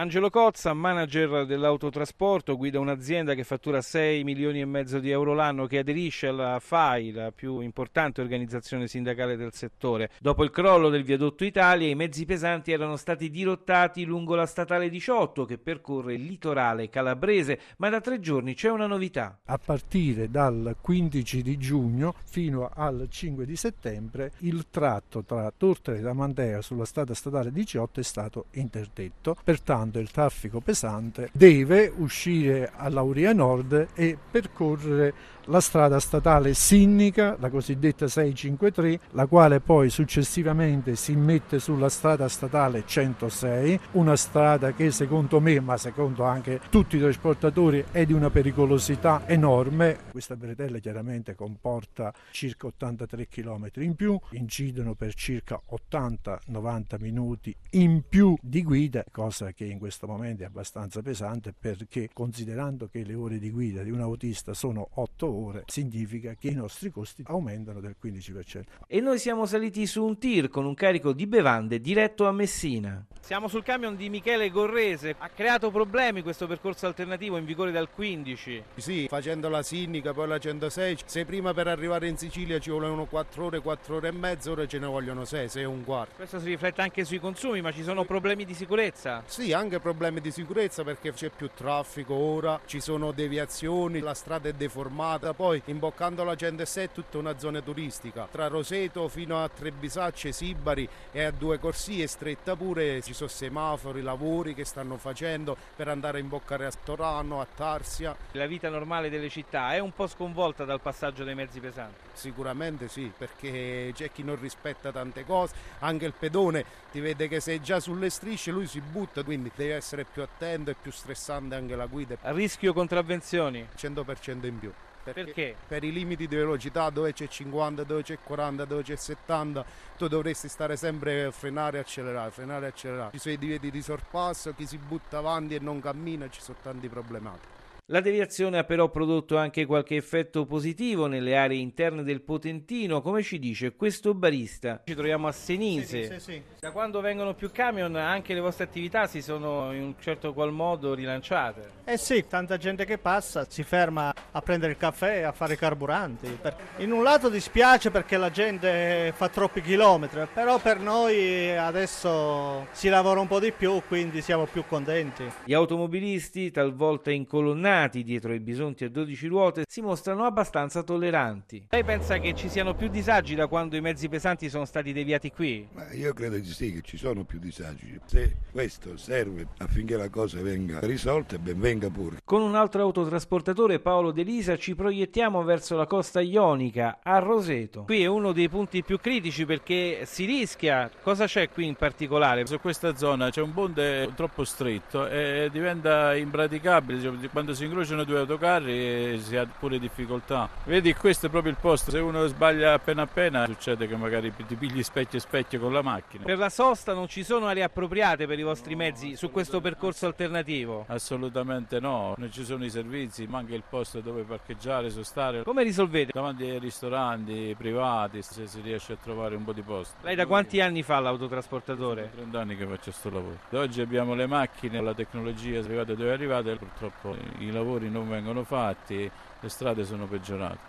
Angelo Cozza, manager dell'autotrasporto, guida un'azienda che fattura 6 milioni e mezzo di euro l'anno che aderisce alla FAI, la più importante organizzazione sindacale del settore. Dopo il crollo del viadotto Italia, i mezzi pesanti erano stati dirottati lungo la statale 18 che percorre il litorale calabrese, ma da tre giorni c'è una novità. A partire dal 15 di giugno fino al 5 di settembre il tratto tra Tortore e Damandea sulla strada statale 18 è stato interdetto. Pertanto quando il traffico pesante deve uscire all'Auria Nord e percorrere la strada statale Sinnica, la cosiddetta 653, la quale poi successivamente si mette sulla strada statale 106, una strada che secondo me, ma secondo anche tutti i trasportatori, è di una pericolosità enorme. Questa bretella chiaramente comporta circa 83 km in più, incidono per circa 80-90 minuti in più di guida, cosa che in questo momento è abbastanza pesante perché considerando che le ore di guida di un autista sono 8 ore, significa che i nostri costi aumentano del 15%. E noi siamo saliti su un tir con un carico di bevande diretto a Messina. Siamo sul camion di Michele Gorrese. Ha creato problemi questo percorso alternativo in vigore dal 15? Sì, facendo la Sinnica, poi la 106. Se prima per arrivare in Sicilia ci volevano 4 ore, 4 ore e mezza, ora ce ne vogliono 6, 6 e un quarto. Questo si riflette anche sui consumi, ma ci sono problemi di sicurezza? Sì, anche problemi di sicurezza perché c'è più traffico ora, ci sono deviazioni, la strada è deformata poi imboccando la 106 è tutta una zona turistica. Tra Roseto fino a Trebisacce, Sibari e a due corsie stretta pure ci sono semafori, lavori che stanno facendo per andare a imboccare a Storano, a Tarsia. La vita normale delle città è un po' sconvolta dal passaggio dei mezzi pesanti? Sicuramente sì, perché c'è chi non rispetta tante cose, anche il pedone ti vede che sei già sulle strisce, lui si butta, quindi devi essere più attento e più stressante anche la guida. A rischio contravvenzioni? 100% in più. Perché, Perché? Per i limiti di velocità dove c'è 50, dove c'è 40, dove c'è 70, tu dovresti stare sempre a frenare e accelerare, frenare e accelerare. Ci sono i divieti di sorpasso, chi si butta avanti e non cammina, ci sono tanti problematiche. La deviazione ha però prodotto anche qualche effetto positivo nelle aree interne del Potentino, come ci dice questo barista. Ci troviamo a Senise. Sì, sì, sì. Da quando vengono più camion anche le vostre attività si sono in un certo qual modo rilanciate. Eh sì, tanta gente che passa si ferma a prendere il caffè e a fare carburanti. In un lato dispiace perché la gente fa troppi chilometri, però per noi adesso si lavora un po' di più, quindi siamo più contenti. Gli automobilisti, talvolta incolonnati, impegnati dietro i bisonti a 12 ruote si mostrano abbastanza tolleranti. Lei pensa che ci siano più disagi da quando i mezzi pesanti sono stati deviati qui? Ma io credo di sì, che ci sono più disagi. Se questo serve affinché la cosa venga risolta, ben venga pure. Con un altro autotrasportatore, Paolo De Lisa, ci proiettiamo verso la costa ionica, a Roseto. Qui è uno dei punti più critici perché si rischia. Cosa c'è qui in particolare? Su questa zona c'è un ponte troppo stretto e diventa impraticabile. Quando si incrociano due autocarri si ha pure difficoltà. Vedi, questo è proprio il posto. Se uno sbaglia appena appena, succede che magari ti pigli specchio e specchio con la macchina. Per la sosta non ci sono aree appropriate per i vostri mezzi su questo percorso alternativo? Assolutamente no, non ci sono i servizi, manca il posto dove parcheggiare, sostare. Come risolvete? Davanti ai ristoranti privati, se si riesce a trovare un po' di posto. Lei da quanti anni fa l'autotrasportatore? Sono 30 anni che faccio questo lavoro. Da oggi abbiamo le macchine, la tecnologia è arrivata dove è arrivata e purtroppo i lavori non vengono fatti, le strade sono peggiorate.